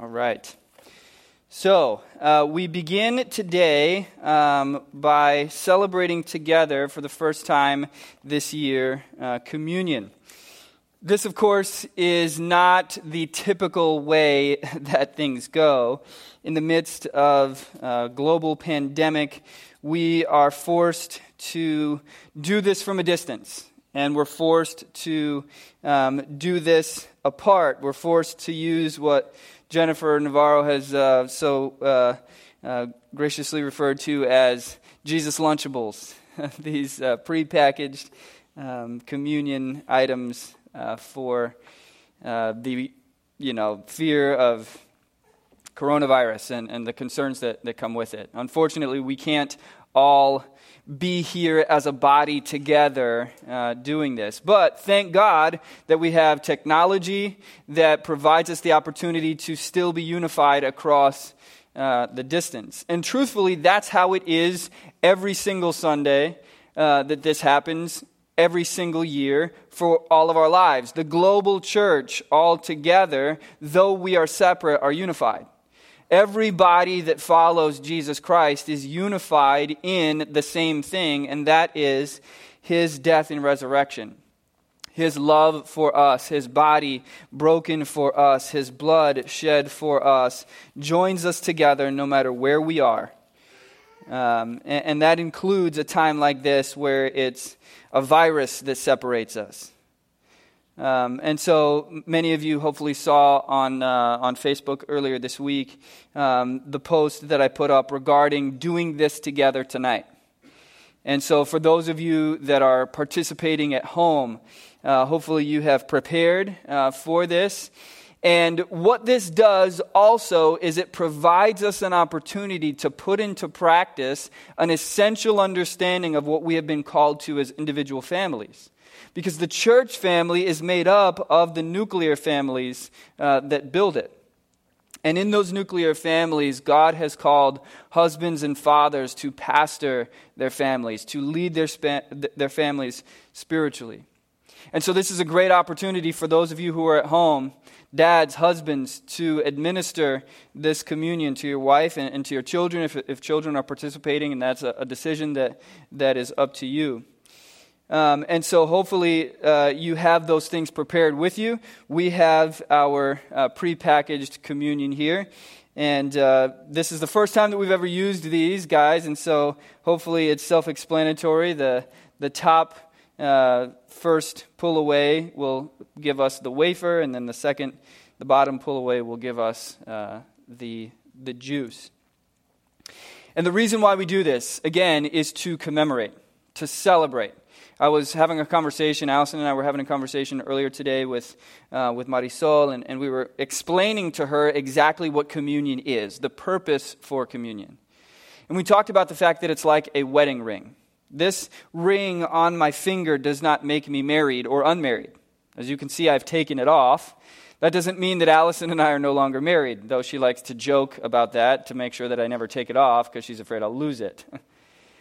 All right. So, uh, we begin today um, by celebrating together for the first time this year uh, communion. This, of course, is not the typical way that things go. In the midst of a global pandemic, we are forced to do this from a distance and we're forced to um, do this apart. We're forced to use what Jennifer Navarro has uh, so uh, uh, graciously referred to as Jesus Lunchables, these uh, prepackaged um, communion items uh, for the you know fear of coronavirus and, and the concerns that, that come with it. Unfortunately, we can't all be here as a body together uh, doing this. But thank God that we have technology that provides us the opportunity to still be unified across uh, the distance. And truthfully, that's how it is every single Sunday uh, that this happens. Every single year for all of our lives. The global church, all together, though we are separate, are unified. Everybody that follows Jesus Christ is unified in the same thing, and that is his death and resurrection. His love for us, his body broken for us, his blood shed for us, joins us together no matter where we are. Um, and, and that includes a time like this where it's a virus that separates us. Um, and so many of you hopefully saw on, uh, on Facebook earlier this week um, the post that I put up regarding doing this together tonight. And so, for those of you that are participating at home, uh, hopefully you have prepared uh, for this. And what this does also is it provides us an opportunity to put into practice an essential understanding of what we have been called to as individual families because the church family is made up of the nuclear families uh, that build it. And in those nuclear families, God has called husbands and fathers to pastor their families, to lead their, their families spiritually. And so, this is a great opportunity for those of you who are at home, dads, husbands, to administer this communion to your wife and, and to your children if, if children are participating, and that's a, a decision that, that is up to you. Um, and so hopefully uh, you have those things prepared with you. We have our uh, prepackaged communion here. And uh, this is the first time that we've ever used these, guys. And so hopefully it's self explanatory. The, the top uh, first pull away will give us the wafer, and then the second, the bottom pull away, will give us uh, the, the juice. And the reason why we do this, again, is to commemorate, to celebrate. I was having a conversation, Allison and I were having a conversation earlier today with, uh, with Marisol, and, and we were explaining to her exactly what communion is, the purpose for communion. And we talked about the fact that it's like a wedding ring. This ring on my finger does not make me married or unmarried. As you can see, I've taken it off. That doesn't mean that Allison and I are no longer married, though she likes to joke about that to make sure that I never take it off because she's afraid I'll lose it.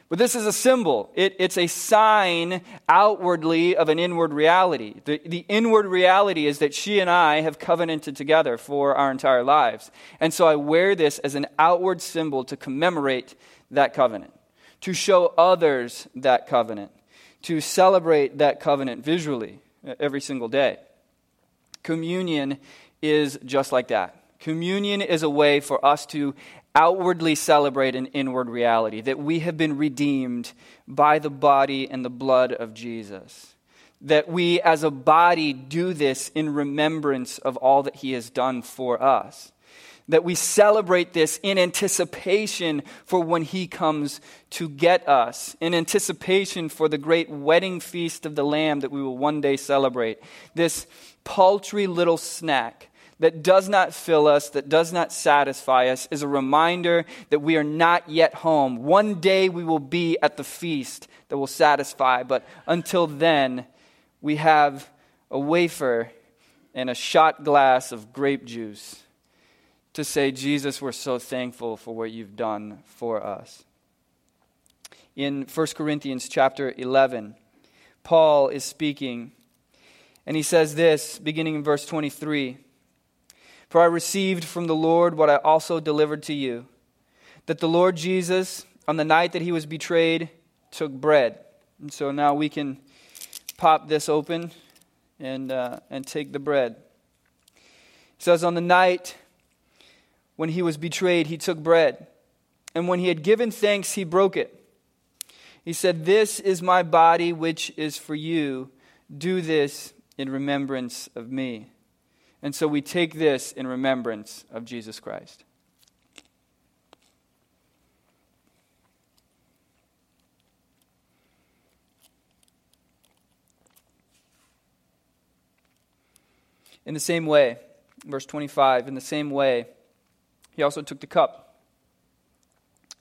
But this is a symbol. It, it's a sign outwardly of an inward reality. The, the inward reality is that she and I have covenanted together for our entire lives. And so I wear this as an outward symbol to commemorate that covenant, to show others that covenant, to celebrate that covenant visually uh, every single day. Communion is just like that. Communion is a way for us to outwardly celebrate an inward reality that we have been redeemed by the body and the blood of Jesus. That we as a body do this in remembrance of all that he has done for us. That we celebrate this in anticipation for when he comes to get us, in anticipation for the great wedding feast of the Lamb that we will one day celebrate. This paltry little snack that does not fill us, that does not satisfy us, is a reminder that we are not yet home. One day we will be at the feast that will satisfy, but until then, we have a wafer and a shot glass of grape juice to say, Jesus, we're so thankful for what you've done for us. In 1 Corinthians chapter 11, Paul is speaking, and he says this, beginning in verse 23. For I received from the Lord what I also delivered to you that the Lord Jesus, on the night that he was betrayed, took bread. And so now we can pop this open and, uh, and take the bread. It says, On the night when he was betrayed, he took bread. And when he had given thanks, he broke it. He said, This is my body, which is for you. Do this in remembrance of me. And so we take this in remembrance of Jesus Christ. In the same way, verse 25, in the same way, he also took the cup.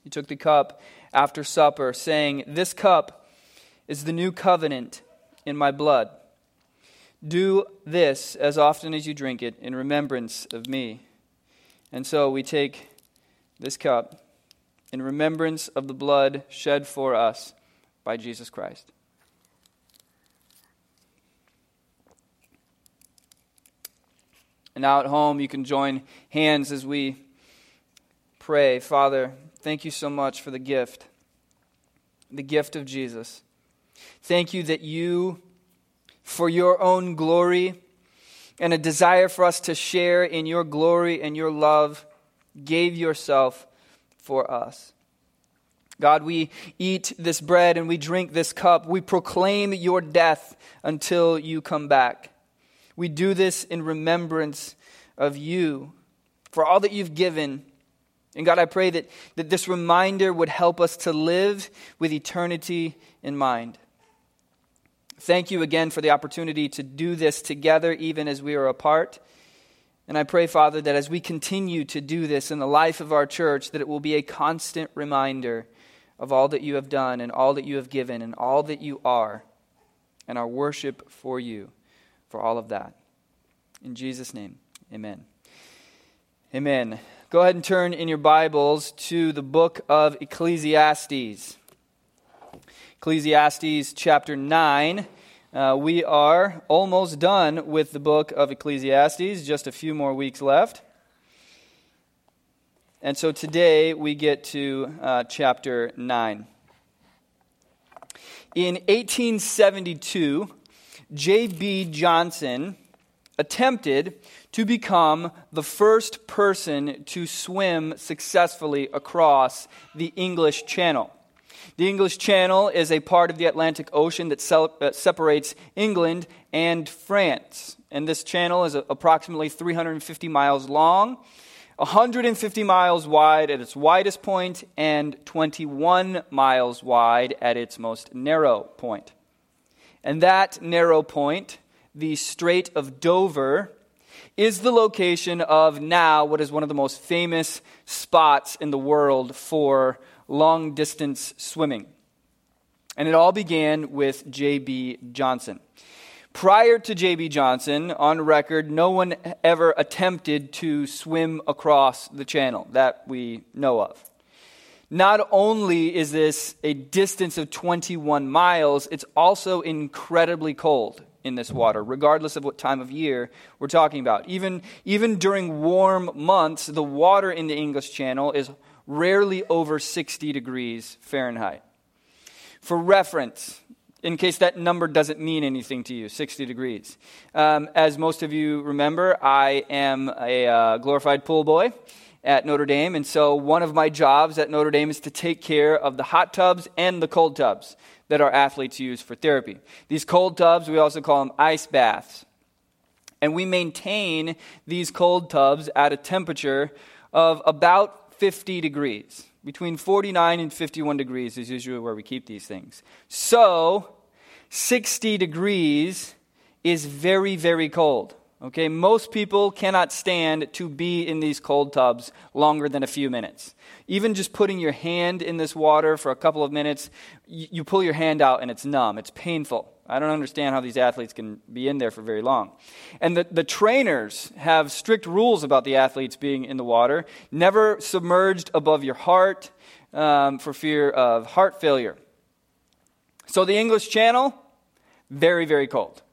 He took the cup after supper, saying, This cup is the new covenant in my blood. Do this as often as you drink it in remembrance of me. And so we take this cup in remembrance of the blood shed for us by Jesus Christ. And now at home, you can join hands as we pray. Father, thank you so much for the gift, the gift of Jesus. Thank you that you for your own glory and a desire for us to share in your glory and your love, gave yourself for us. God, we eat this bread and we drink this cup. We proclaim your death until you come back. We do this in remembrance of you for all that you've given. And God, I pray that, that this reminder would help us to live with eternity in mind. Thank you again for the opportunity to do this together, even as we are apart. And I pray, Father, that as we continue to do this in the life of our church, that it will be a constant reminder of all that you have done and all that you have given and all that you are, and our worship for you for all of that. In Jesus' name, amen. Amen. Go ahead and turn in your Bibles to the book of Ecclesiastes. Ecclesiastes chapter 9. Uh, we are almost done with the book of Ecclesiastes, just a few more weeks left. And so today we get to uh, chapter 9. In 1872, J.B. Johnson attempted to become the first person to swim successfully across the English Channel. The English Channel is a part of the Atlantic Ocean that uh, separates England and France. And this channel is approximately 350 miles long, 150 miles wide at its widest point, and 21 miles wide at its most narrow point. And that narrow point, the Strait of Dover, is the location of now what is one of the most famous spots in the world for long distance swimming. And it all began with J.B. Johnson. Prior to J.B. Johnson, on record, no one ever attempted to swim across the channel that we know of. Not only is this a distance of 21 miles, it's also incredibly cold in this water, regardless of what time of year we're talking about. Even, even during warm months, the water in the English Channel is rarely over 60 degrees Fahrenheit. For reference, in case that number doesn't mean anything to you, 60 degrees. Um, as most of you remember, I am a uh, glorified pool boy at Notre Dame, and so one of my jobs at Notre Dame is to take care of the hot tubs and the cold tubs that our athletes use for therapy. These cold tubs, we also call them ice baths. And we maintain these cold tubs at a temperature of about 50 degrees. Between 49 and 51 degrees is usually where we keep these things. So, 60 degrees is very, very cold. Okay, most people cannot stand to be in these cold tubs longer than a few minutes. Even just putting your hand in this water for a couple of minutes, you, you pull your hand out and it's numb, it's painful. I don't understand how these athletes can be in there for very long. And the, the trainers have strict rules about the athletes being in the water. Never submerged above your heart um, for fear of heart failure. So the English Channel, very, very cold.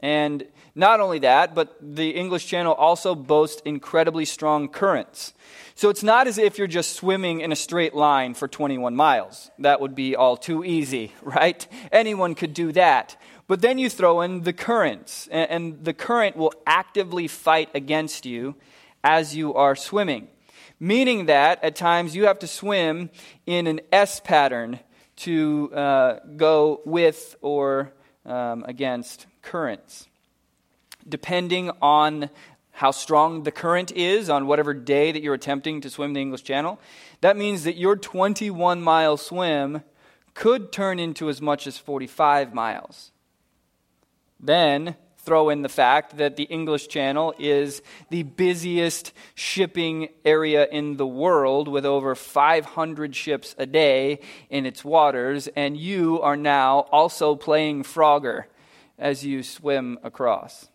And not only that, but the English Channel also boasts incredibly strong currents. So it's not as if you're just swimming in a straight line for 21 miles. That would be all too easy, right? Anyone could do that. But then you throw in the currents, and the current will actively fight against you as you are swimming. Meaning that at times you have to swim in an S pattern to uh, go with or um, against currents. Depending on how strong the current is on whatever day that you're attempting to swim the English Channel, that means that your 21 mile swim could turn into as much as 45 miles. Then throw in the fact that the English Channel is the busiest shipping area in the world with over 500 ships a day in its waters, and you are now also playing Frogger as you swim across.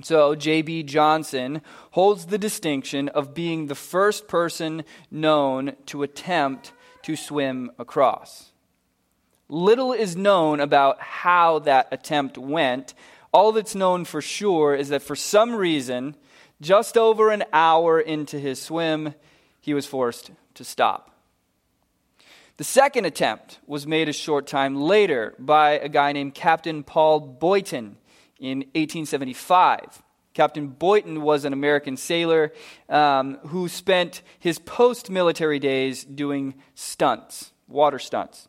So, J.B. Johnson holds the distinction of being the first person known to attempt to swim across. Little is known about how that attempt went. All that's known for sure is that for some reason, just over an hour into his swim, he was forced to stop. The second attempt was made a short time later by a guy named Captain Paul Boyton in 1875. Captain Boyton was an American sailor um, who spent his post military days doing stunts, water stunts.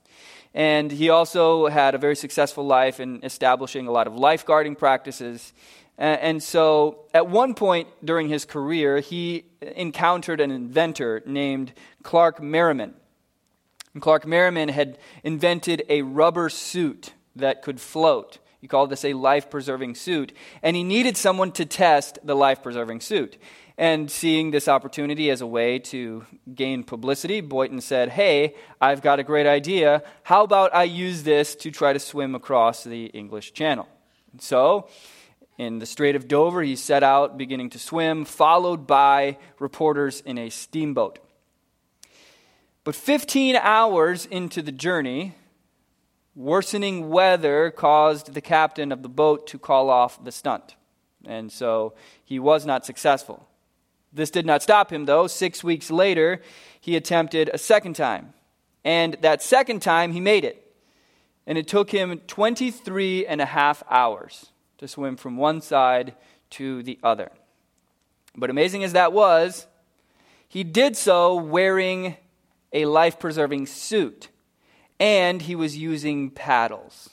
And he also had a very successful life in establishing a lot of lifeguarding practices. And so, at one point during his career, he encountered an inventor named Clark Merriman. And Clark Merriman had invented a rubber suit that could float. He called this a life preserving suit. And he needed someone to test the life preserving suit. And seeing this opportunity as a way to gain publicity, Boyton said, Hey, I've got a great idea. How about I use this to try to swim across the English Channel? And so, in the Strait of Dover, he set out beginning to swim, followed by reporters in a steamboat. But 15 hours into the journey, worsening weather caused the captain of the boat to call off the stunt. And so he was not successful. This did not stop him, though. Six weeks later, he attempted a second time. And that second time, he made it. And it took him 23 and a half hours to swim from one side to the other. But amazing as that was, he did so wearing a life preserving suit, and he was using paddles.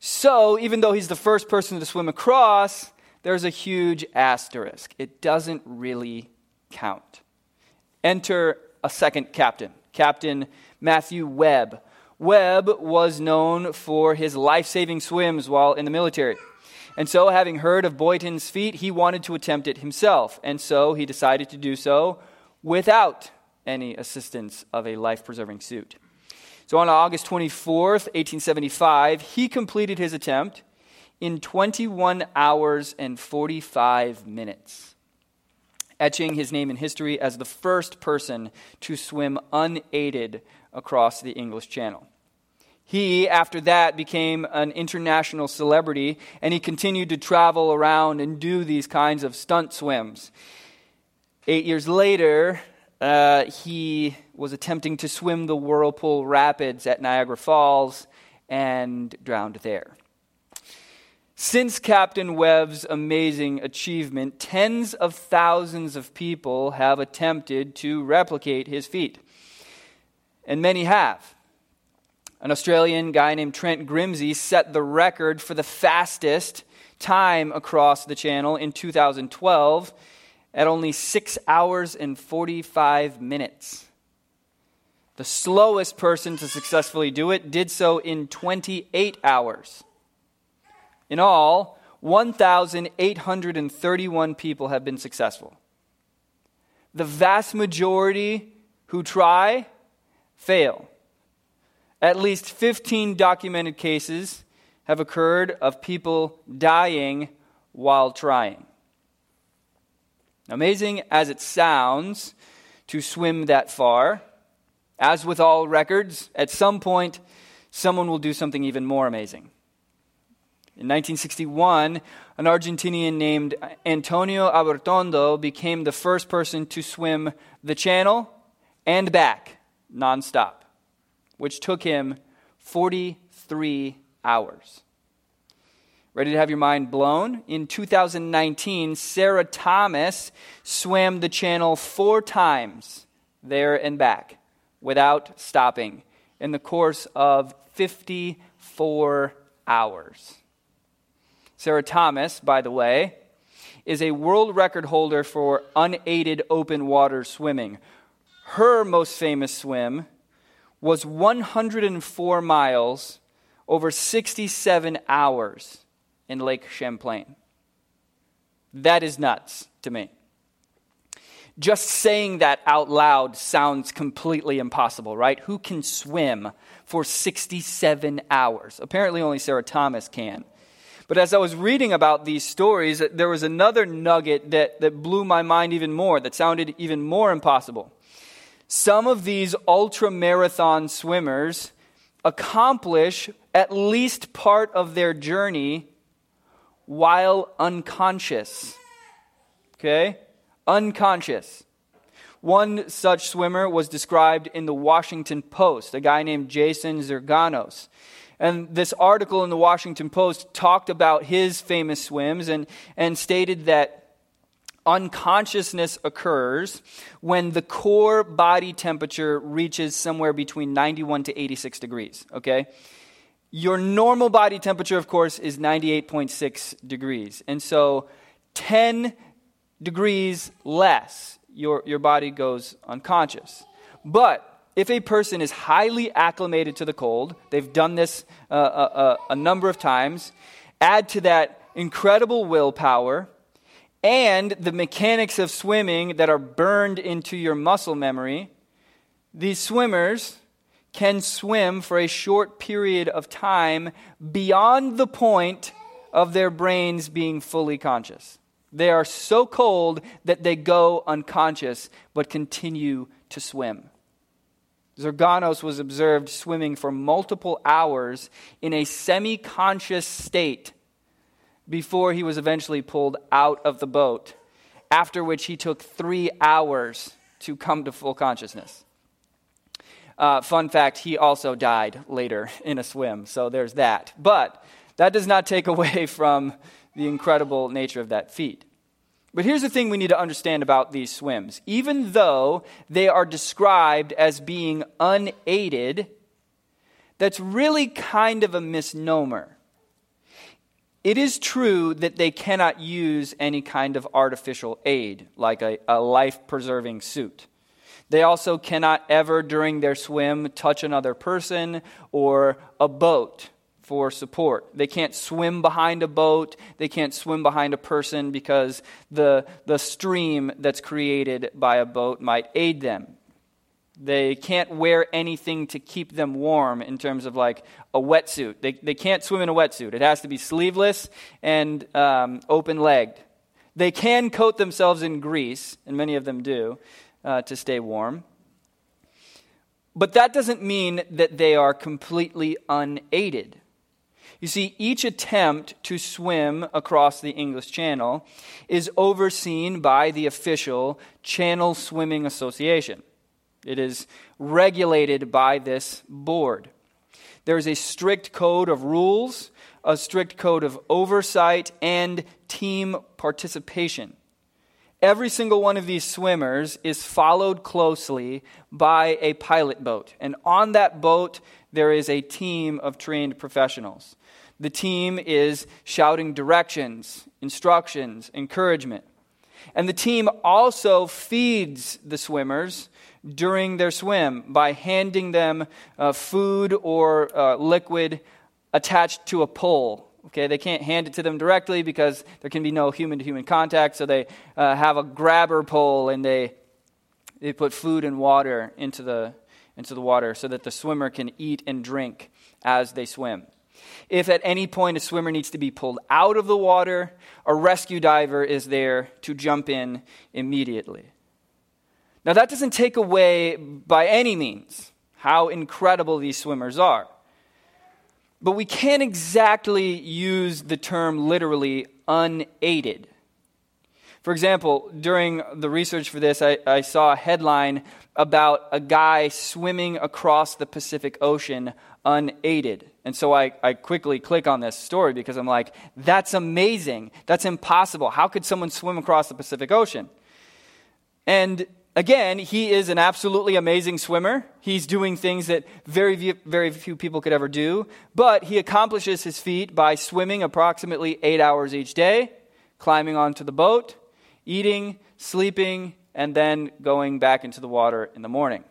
So, even though he's the first person to swim across, there's a huge asterisk. It doesn't really count. Enter a second captain, Captain Matthew Webb. Webb was known for his life saving swims while in the military. And so, having heard of Boyton's feat, he wanted to attempt it himself. And so, he decided to do so without any assistance of a life preserving suit. So, on August 24th, 1875, he completed his attempt in 21 hours and 45 minutes, etching his name in history as the first person to swim unaided across the English Channel. He, after that, became an international celebrity, and he continued to travel around and do these kinds of stunt swims. Eight years later, uh, he was attempting to swim the Whirlpool Rapids at Niagara Falls and drowned there. Since Captain Webb's amazing achievement, tens of thousands of people have attempted to replicate his feat. And many have. An Australian guy named Trent Grimsey set the record for the fastest time across the channel in 2012 at only 6 hours and 45 minutes. The slowest person to successfully do it did so in 28 hours. In all, 1,831 people have been successful. The vast majority who try fail. At least 15 documented cases have occurred of people dying while trying. Amazing as it sounds to swim that far, as with all records, at some point, someone will do something even more amazing. In 1961, an Argentinian named Antonio Abertondo became the first person to swim the channel and back nonstop, which took him 43 hours. Ready to have your mind blown? In 2019, Sarah Thomas swam the channel four times there and back without stopping in the course of 54 hours. Sarah Thomas, by the way, is a world record holder for unaided open water swimming. Her most famous swim was 104 miles over 67 hours in Lake Champlain. That is nuts to me. Just saying that out loud sounds completely impossible, right? Who can swim for 67 hours? Apparently, only Sarah Thomas can. But as I was reading about these stories, there was another nugget that, that blew my mind even more, that sounded even more impossible. Some of these ultra marathon swimmers accomplish at least part of their journey while unconscious. Okay? Unconscious. One such swimmer was described in the Washington Post, a guy named Jason Zirganos. And this article in the Washington Post talked about his famous swims and, and stated that unconsciousness occurs when the core body temperature reaches somewhere between 91 to 86 degrees, okay? Your normal body temperature, of course, is 98.6 degrees. And so 10 degrees less, your, your body goes unconscious. But if a person is highly acclimated to the cold, they've done this uh, a, uh, a, uh, a number of times, add to that incredible willpower and the mechanics of swimming that are burned into your muscle memory, these swimmers can swim for a short period of time beyond the point of their brains being fully conscious. They are so cold that they go unconscious but continue to swim. Zirganos was observed swimming for multiple hours in a semi conscious state before he was eventually pulled out of the boat, after which he took three hours to come to full consciousness. Uh, fun fact, he also died later in a swim, so there's that. But that does not take away from the incredible nature of that feat. But here's the thing we need to understand about these swims. Even though they are described as being unaided, that's really kind of a misnomer. It is true that they cannot use any kind of artificial aid, like a, a life preserving suit. They also cannot ever, during their swim, touch another person or a boat for support. They can't swim behind a boat, they can't swim behind a person because the, the stream that's created by a boat might aid them. They can't wear anything to keep them warm in terms of like a wetsuit. They, they can't swim in a wetsuit. It has to be sleeveless and um, open legged. They can coat themselves in grease, and many of them do, uh, to stay warm. But that doesn't mean that they are completely unaided. You see, each attempt to swim across the English Channel is overseen by the official Channel Swimming Association. It is regulated by this board. There is a strict code of rules, a strict code of oversight, and team participation. Every single one of these swimmers is followed closely by a pilot boat. And on that boat, there is a team of trained professionals. The team is shouting directions, instructions, encouragement. And the team also feeds the swimmers during their swim by handing them uh, food or uh, liquid attached to a pole. Okay, they can't hand it to them directly because there can be no human to human contact, so they uh, have a grabber pole and they, they put food and water into the, into the water so that the swimmer can eat and drink as they swim. If at any point a swimmer needs to be pulled out of the water, a rescue diver is there to jump in immediately. Now, that doesn't take away by any means how incredible these swimmers are. But we can't exactly use the term literally unaided. For example, during the research for this, I, I, saw a headline about a guy swimming across the Pacific Ocean unaided. And so I, I quickly click on this story because I'm like, that's amazing. That's impossible. How could someone swim across the Pacific Ocean? And again, he is an absolutely amazing swimmer. He's doing things that very, very few people could ever do. But he accomplishes his feat by swimming approximately eight hours each day, climbing onto the boat, eating, sleeping, and then going back into the water in the morning.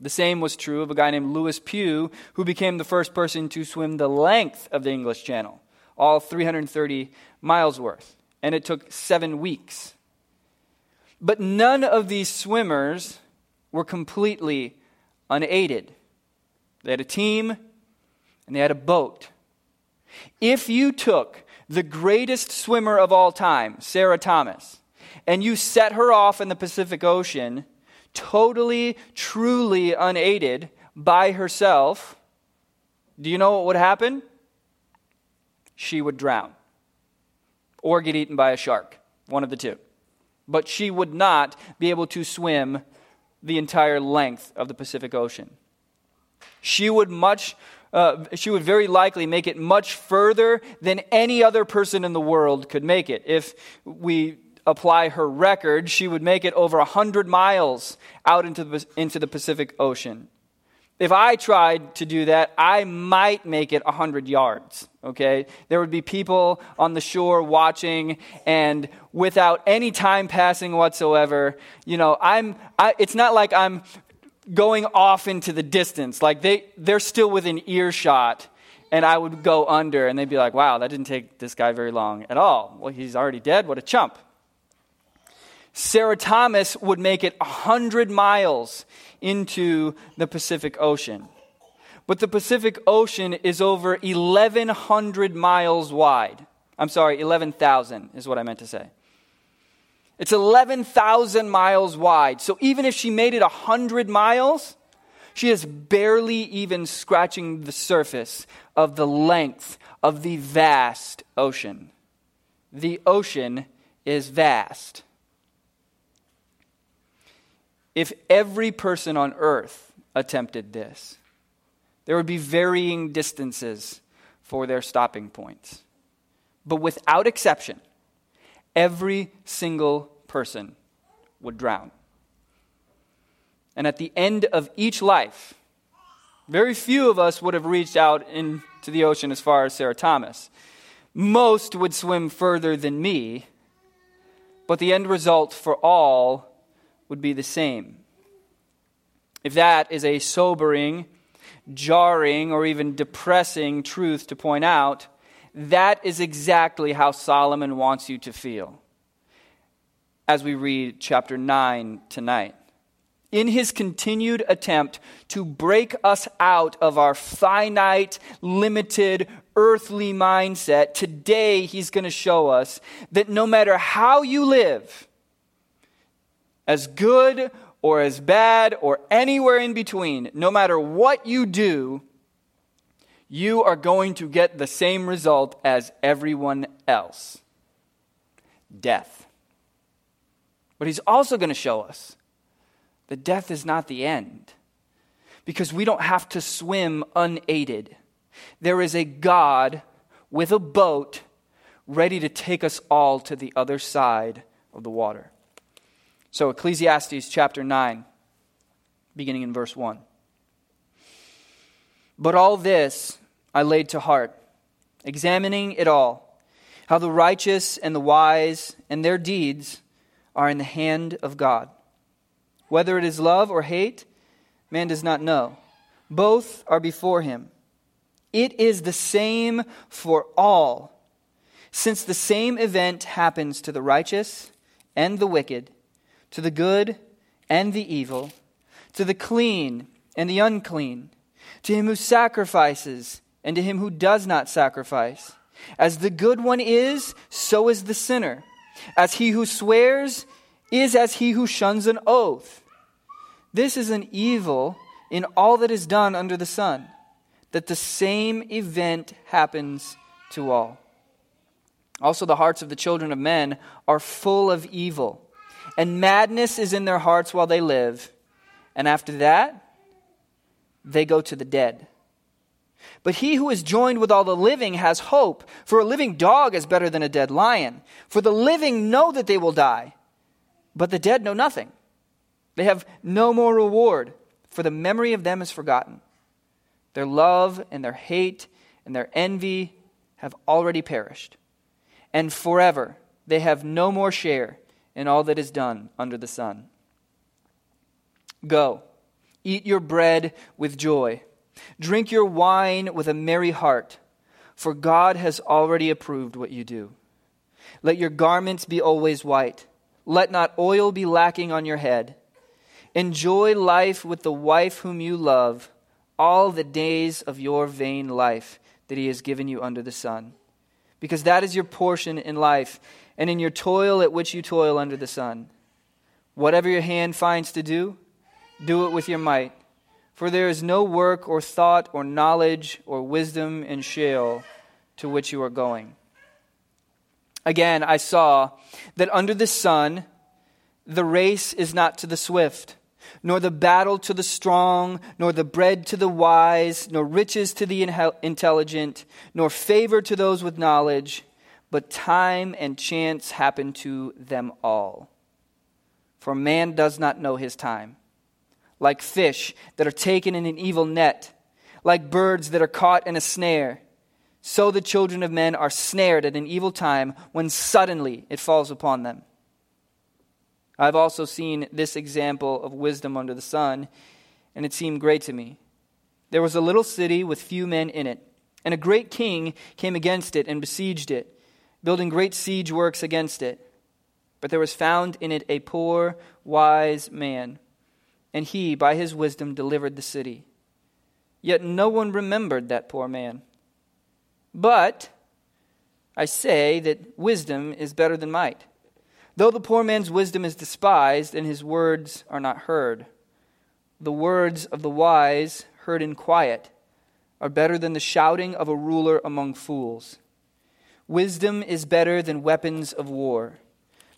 The same was true of a guy named Lewis Pugh, who became the first person to swim the length of the English Channel, all 330 miles worth. And it took seven weeks. But none of these swimmers were completely unaided. They had a team and they had a boat. If you took the greatest swimmer of all time, Sarah Thomas, and you set her off in the Pacific Ocean, totally, truly unaided by herself, do you know what would happen? She would drown or get eaten by a shark, one of the two. But she would not be able to swim the entire length of the Pacific Ocean. She would much uh, she would very likely make it much further than any other person in the world could make it. If we apply her record, she would make it over 100 miles out into the, into the Pacific Ocean. If I tried to do that, I might make it 100 yards, okay? There would be people on the shore watching, and without any time passing whatsoever, you know, I'm, I, it's not like I'm going off into the distance. Like they, they're still within earshot, and I would go under, and they'd be like, wow, that didn't take this guy very long at all. Well, he's already dead. What a chump. Sarah Thomas would make it 100 miles into the Pacific Ocean. But the Pacific Ocean is over 1,100 miles wide. I'm sorry, 11,000 is what I meant to say. It's 11,000 miles wide. So even if she made it 100 miles, she is barely even scratching the surface of the length of the vast ocean. The ocean is vast. If every person on earth attempted this, there would be varying distances for their stopping points. But without exception, every single person would drown. And at the end of each life, very few of us would have reached out into the ocean as far as Sarah Thomas. Most would swim further than me, but the end result for all would be the same. If that is a sobering, jarring, or even depressing truth to point out, that is exactly how Solomon wants you to feel as we read chapter 9 tonight. In his continued attempt to break us out of our finite, limited, earthly mindset, today he's going to show us that no matter how you live, as good or as bad or anywhere in between, no matter what you do, you are going to get the same result as everyone else death. But he's also going to show us that death is not the end because we don't have to swim unaided. There is a God with a boat ready to take us all to the other side of the water. So, Ecclesiastes chapter 9, beginning in verse 1. But all this I laid to heart, examining it all, how the righteous and the wise and their deeds are in the hand of God. Whether it is love or hate, man does not know. Both are before him. It is the same for all, since the same event happens to the righteous and the wicked to the good and the evil, to the clean and the unclean, to him who sacrifices and to him who does not sacrifice. As the good one is, so is the sinner. As he who swears is as he who shuns an oath. This is an evil in all that is done under the sun that the same event happens to all. Also, the hearts of the children of men are full of evil, and madness is in their hearts while they live, and after that, they go to the dead. But he who is joined with all the living has hope, for a living dog is better than a dead lion. For the living know that they will die, but the dead know nothing. They have no more reward, for the memory of them is forgotten. Their love and their hate and their envy have already perished. And forever they have no more share in all that is done under the sun. Go, eat your bread with joy, drink your wine with a merry heart, for God has already approved what you do. Let your garments be always white, let not oil be lacking on your head. Enjoy life with the wife whom you love all the days of your vain life that he has given you under the sun. Because that is your portion in life, and in your toil at which you toil under the sun. Whatever your hand finds to do, do it with your might. For there is no work or thought or knowledge or wisdom in Sheol to which you are going. Again, I saw that under the sun, the race is not to the swift nor the battle to the strong, nor the bread to the wise, nor riches to the intelligent, nor favor to those with knowledge, but time and chance happen to them all. For man does not know his time. Like fish that are taken in an evil net, like birds that are caught in a snare, so the children of men are snared at an evil time when suddenly it falls upon them. I've also seen this example of wisdom under the sun, and it seemed great to me. There was a little city with few men in it, and a great king came against it and besieged it, building great siege works against it. But there was found in it a poor, wise man, and he, by his wisdom, delivered the city. Yet no one remembered that poor man. But I say that wisdom is better than might. Though the poor man's wisdom is despised and his words are not heard, the words of the wise, heard in quiet, are better than the shouting of a ruler among fools. Wisdom is better than weapons of war,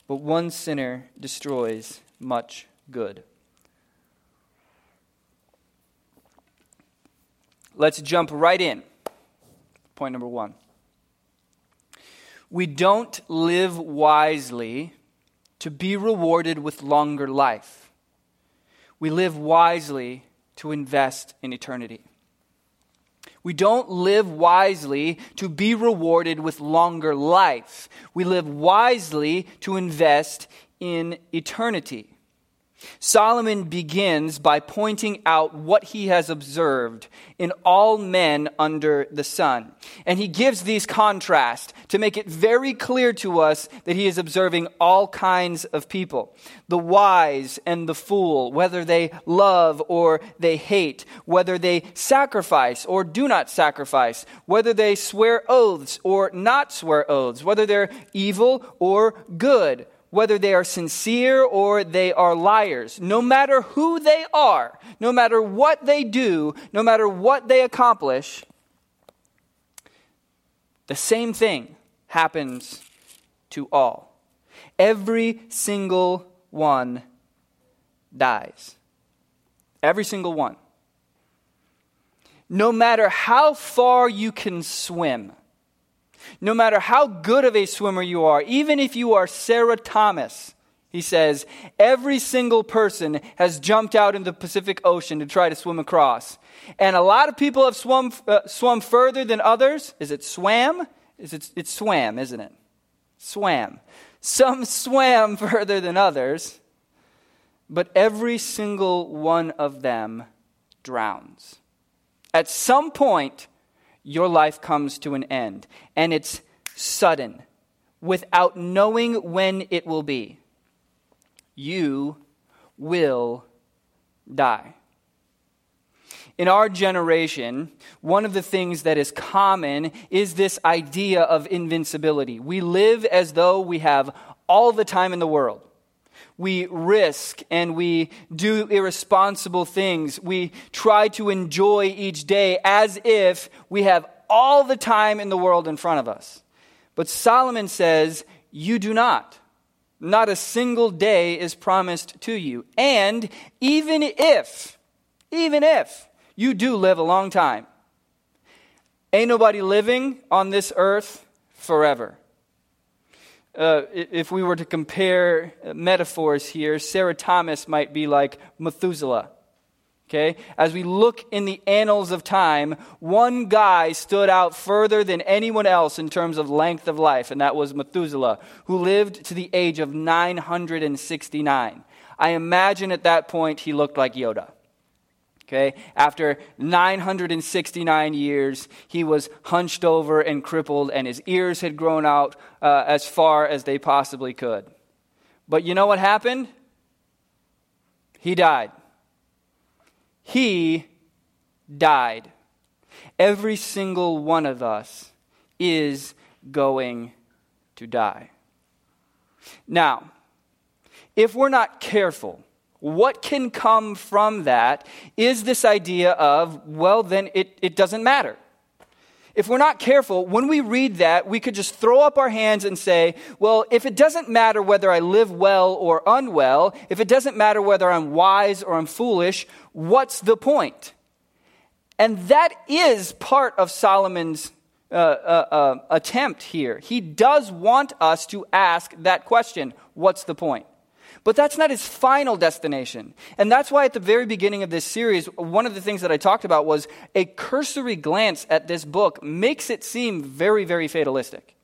but one sinner destroys much good. Let's jump right in. Point number one. We don't live wisely to be rewarded with longer life. We live wisely to invest in eternity. We don't live wisely to be rewarded with longer life. We live wisely to invest in eternity. Solomon begins by pointing out what he has observed in all men under the sun. And he gives these contrasts to make it very clear to us that he is observing all kinds of people the wise and the fool, whether they love or they hate, whether they sacrifice or do not sacrifice, whether they swear oaths or not swear oaths, whether they're evil or good whether they are sincere or they are liars. No matter who they are, no matter what they do, no matter what they accomplish, the same thing happens to all. Every single one dies. Every single one. No matter how far you can swim, no matter how good of a swimmer you are, even if you are Sarah Thomas, he says, every single person has jumped out in the Pacific Ocean to try to swim across. And a lot of people have swum, uh, swum further than others. Is it swam? Is it, it's swam, isn't it? Swam. Some swam further than others, but every single one of them drowns. At some point, your life comes to an end. And it's sudden, without knowing when it will be. You will die. In our generation, one of the things that is common is this idea of invincibility. We live as though we have all the time in the world. We risk and we do irresponsible things. We try to enjoy each day as if we have all the time in the world in front of us. But Solomon says, You do not. Not a single day is promised to you. And even if, even if you do live a long time, ain't nobody living on this earth forever. Uh, if we were to compare metaphors here, Sarah Thomas might be like Methuselah. Okay? As we look in the annals of time, one guy stood out further than anyone else in terms of length of life, and that was Methuselah, who lived to the age of 969. I imagine at that point he looked like Yoda. Okay? After 969 years, he was hunched over and crippled, and his ears had grown out uh, as far as they possibly could. But you know what happened? He died. He died. Every single one of us is going to die. Now, if we're not careful, what can come from that is this idea of, well, then it, it doesn't matter. If we're not careful, when we read that, we could just throw up our hands and say, well, if it doesn't matter whether I live well or unwell, if it doesn't matter whether I'm wise or I'm foolish, what's the point? And that is part of Solomon's uh, uh, uh, attempt here. He does want us to ask that question what's the point? But that's not his final destination. And that's why at the very beginning of this series, one of the things that I talked about was a cursory glance at this book makes it seem very, very fatalistic.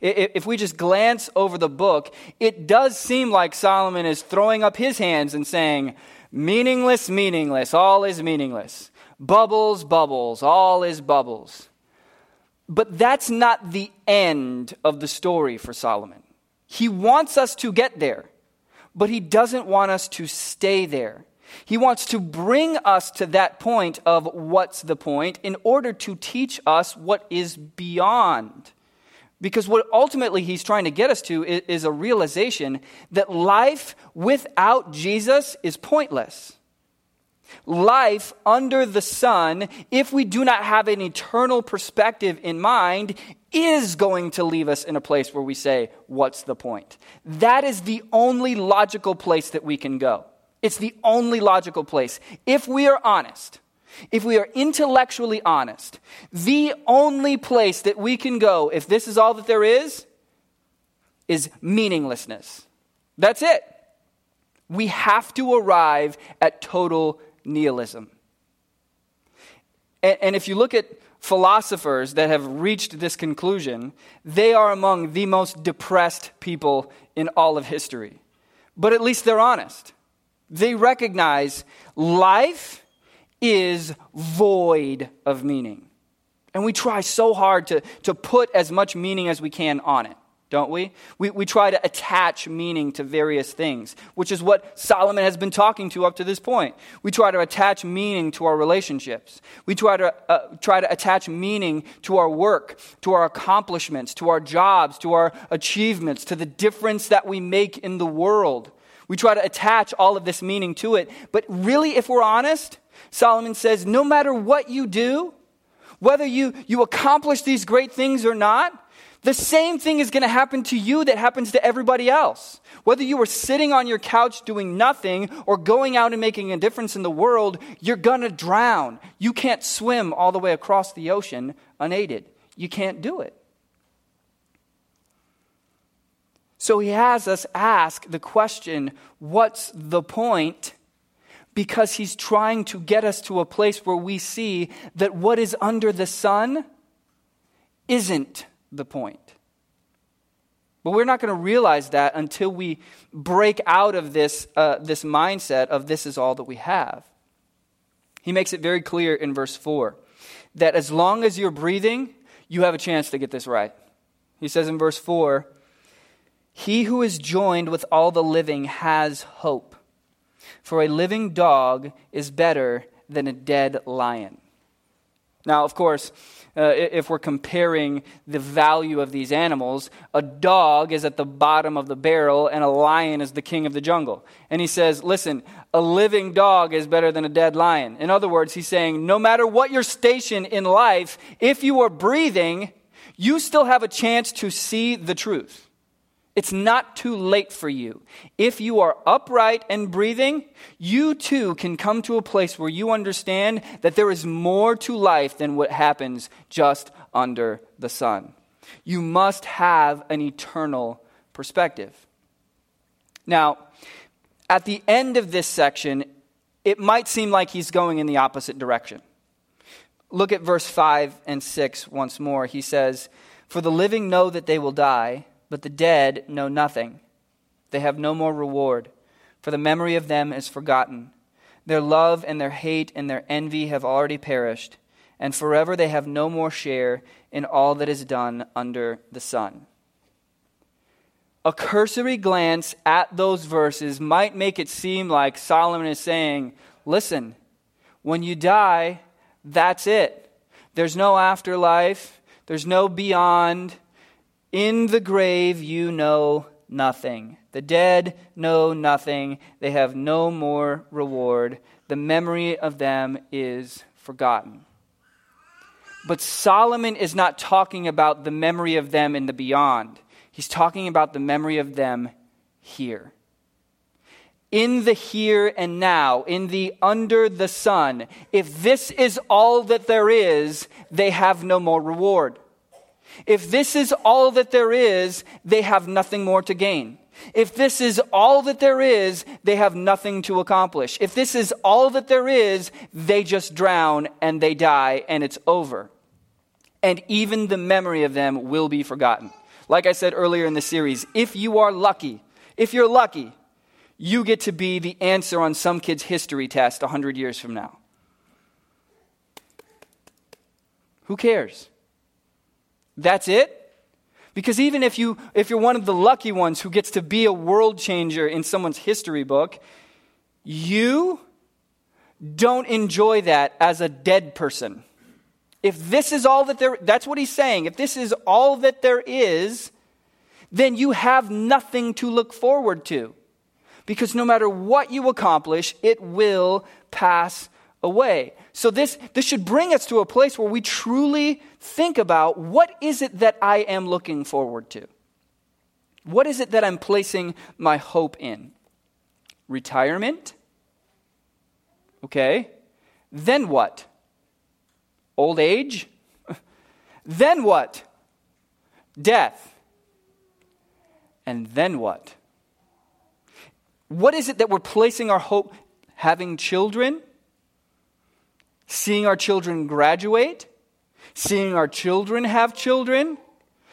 If we just glance over the book, it does seem like Solomon is throwing up his hands and saying, meaningless, meaningless, all is meaningless. Bubbles, bubbles, all is bubbles. But that's not the end of the story for Solomon. He wants us to get there but he doesn't want us to stay there. He wants to bring us to that point of what's the point in order to teach us what is beyond. Because what ultimately he's trying to get us to is, a realization that life without Jesus is pointless. Life under the sun, if we do not have an eternal perspective in mind, is going to leave us in a place where we say, What's the point? That is the only logical place that we can go. It's the only logical place. If we are honest, if we are intellectually honest, the only place that we can go, if this is all that there is, is meaninglessness. That's it. We have to arrive at total nihilism. And, and if you look at philosophers that have reached this conclusion, they are among the most depressed people in all of history. But at least they're honest. They recognize life is void of meaning. And we try so hard to, to put as much meaning as we can on it don't we? we? We try to attach meaning to various things, which is what Solomon has been talking to up to this point. We try to attach meaning to our relationships. We try to, uh, try to attach meaning to our work, to our accomplishments, to our jobs, to our achievements, to the difference that we make in the world. We try to attach all of this meaning to it. But really, if we're honest, Solomon says no matter what you do, whether you, you accomplish these great things or not, the same thing is going to happen to you that happens to everybody else. Whether you are sitting on your couch doing nothing or going out and making a difference in the world, you're going to drown. You can't swim all the way across the ocean unaided. You can't do it. So he has us ask the question what's the point? Because he's trying to get us to a place where we see that what is under the sun isn't the point. But we're not going to realize that until we break out of this, uh, this mindset of this is all that we have. He makes it very clear in verse 4 that as long as you're breathing, you have a chance to get this right. He says in verse 4 He who is joined with all the living has hope, for a living dog is better than a dead lion. Now, of course, uh, if we're comparing the value of these animals, a dog is at the bottom of the barrel and a lion is the king of the jungle. And he says, listen, a living dog is better than a dead lion. In other words, he's saying, no matter what your station in life, if you are breathing, you still have a chance to see the truth. It's not too late for you. If you are upright and breathing, you too can come to a place where you understand that there is more to life than what happens just under the sun. You must have an eternal perspective. Now, at the end of this section, it might seem like he's going in the opposite direction. Look at verse 5 and 6 once more. He says, For the living know that they will die but the dead know nothing. They have no more reward, for the memory of them is forgotten. Their love and their hate and their envy have already perished, and forever they have no more share in all that is done under the sun. A cursory glance at those verses might make it seem like Solomon is saying, Listen, when you die, that's it. There's no afterlife, there's no beyond. In the grave you know nothing. The dead know nothing. They have no more reward. The memory of them is forgotten. But Solomon is not talking about the memory of them in the beyond. He's talking about the memory of them here. In the here and now, in the under the sun, if this is all that there is, they have no more reward. If this is all that there is, they have nothing more to gain. If this is all that there is, they have nothing to accomplish. If this is all that there is, they just drown and they die and it's over. And even the memory of them will be forgotten. Like I said earlier in the series, if you are lucky, if you're lucky, you get to be the answer on some kid's history test 100 years from now. Who cares? That's it? Because even if, you, if you're one of the lucky ones who gets to be a world changer in someone's history book, you don't enjoy that as a dead person. If this is all that there, that's what he's saying. If this is all that there is, then you have nothing to look forward to. Because no matter what you accomplish, it will pass away. So this, this should bring us to a place where we truly think about what is it that I am looking forward to? What is it that I'm placing my hope in? Retirement? Okay. Then what? Old age? then what? Death. And then what? What is it that we're placing our hope? Having children? Seeing our children graduate, seeing our children have children,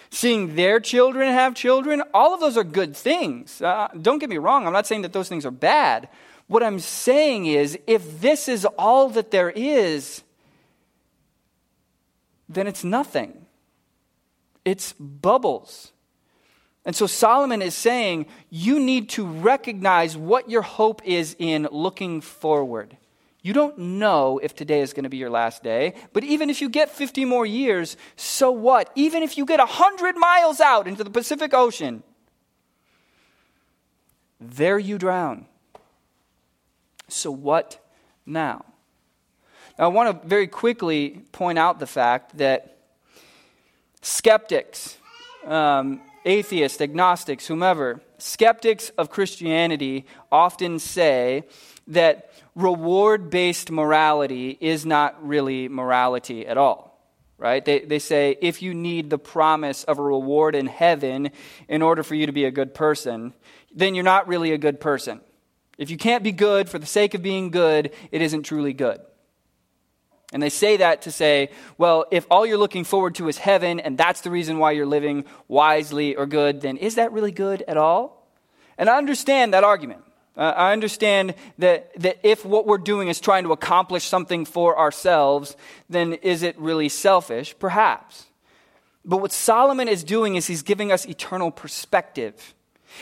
seeing their children have children, all of those are good things. Uh, don't get me wrong, I'm not saying that those things are bad. What I'm saying is, if this is all that there is, then it's nothing. It's bubbles. And so Solomon is saying you need to recognize what your hope is in looking forward. You don't know if today is going to be your last day, but even if you get 50 more years, so what? Even if you get 100 miles out into the Pacific Ocean, there you drown. So what now? now I want to very quickly point out the fact that skeptics, um, atheists, agnostics, whomever, skeptics of Christianity often say that reward based morality is not really morality at all. Right? They, they say if you need the promise of a reward in heaven in order for you to be a good person, then you're not really a good person. If you can't be good for the sake of being good, it isn't truly good. And they say that to say, well, if all you're looking forward to is heaven and that's the reason why you're living wisely or good, then is that really good at all? And I understand that argument. Uh, I understand that, that if what we're doing is trying to accomplish something for ourselves, then is it really selfish? Perhaps. But what Solomon is doing is he's giving us eternal perspective.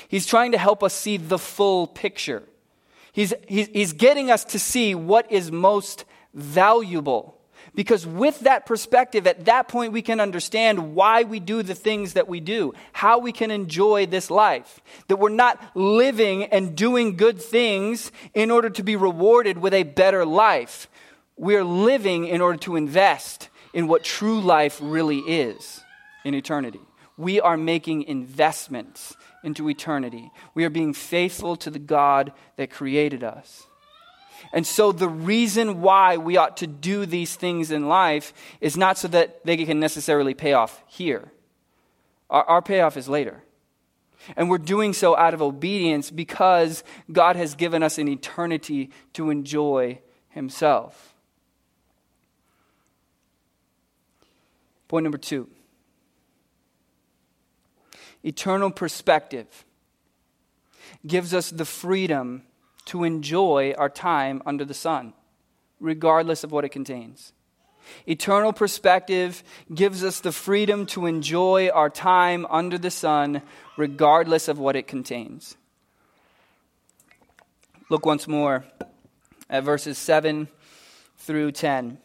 He's trying to help us see the full picture. He's, he's, he's getting us to see what is most valuable. Because with that perspective, at that point, we can understand why we do the things that we do, how we can enjoy this life. That we're not living and doing good things in order to be rewarded with a better life. We're living in order to invest in what true life really is in eternity. We are making investments into eternity. We are being faithful to the God that created us. And so, the reason why we ought to do these things in life is not so that they can necessarily pay off here. Our, our, payoff is later. And we're doing so out of obedience because God has given us an eternity to enjoy Himself. Point number two eternal perspective gives us the freedom to enjoy our time under the sun, regardless of what it contains. Eternal perspective gives us the freedom to enjoy our time under the sun, regardless of what it contains. Look once more at verses 7 through 10.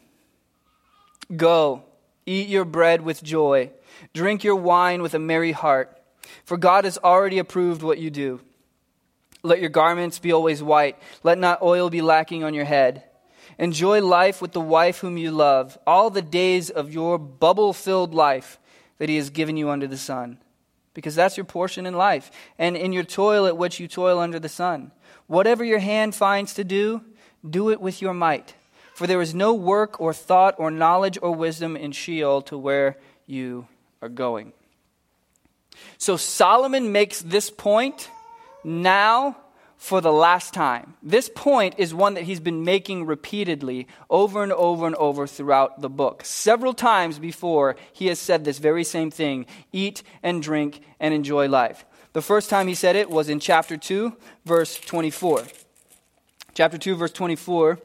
Go, eat your bread with joy, drink your wine with a merry heart, for God has already approved what you do. Let your garments be always white. Let not oil be lacking on your head. Enjoy life with the wife whom you love, all the days of your bubble filled life that he has given you under the sun. Because that's your portion in life, and in your toil at which you toil under the sun. Whatever your hand finds to do, do it with your might. For there is no work or thought or knowledge or wisdom in Sheol to where you are going. So Solomon makes this point now for the last time. This point is one that he's been making repeatedly over and over and over throughout the book. Several times before, he has said this very same thing eat and drink and enjoy life. The first time he said it was in chapter 2, verse 24. Chapter 2, verse 24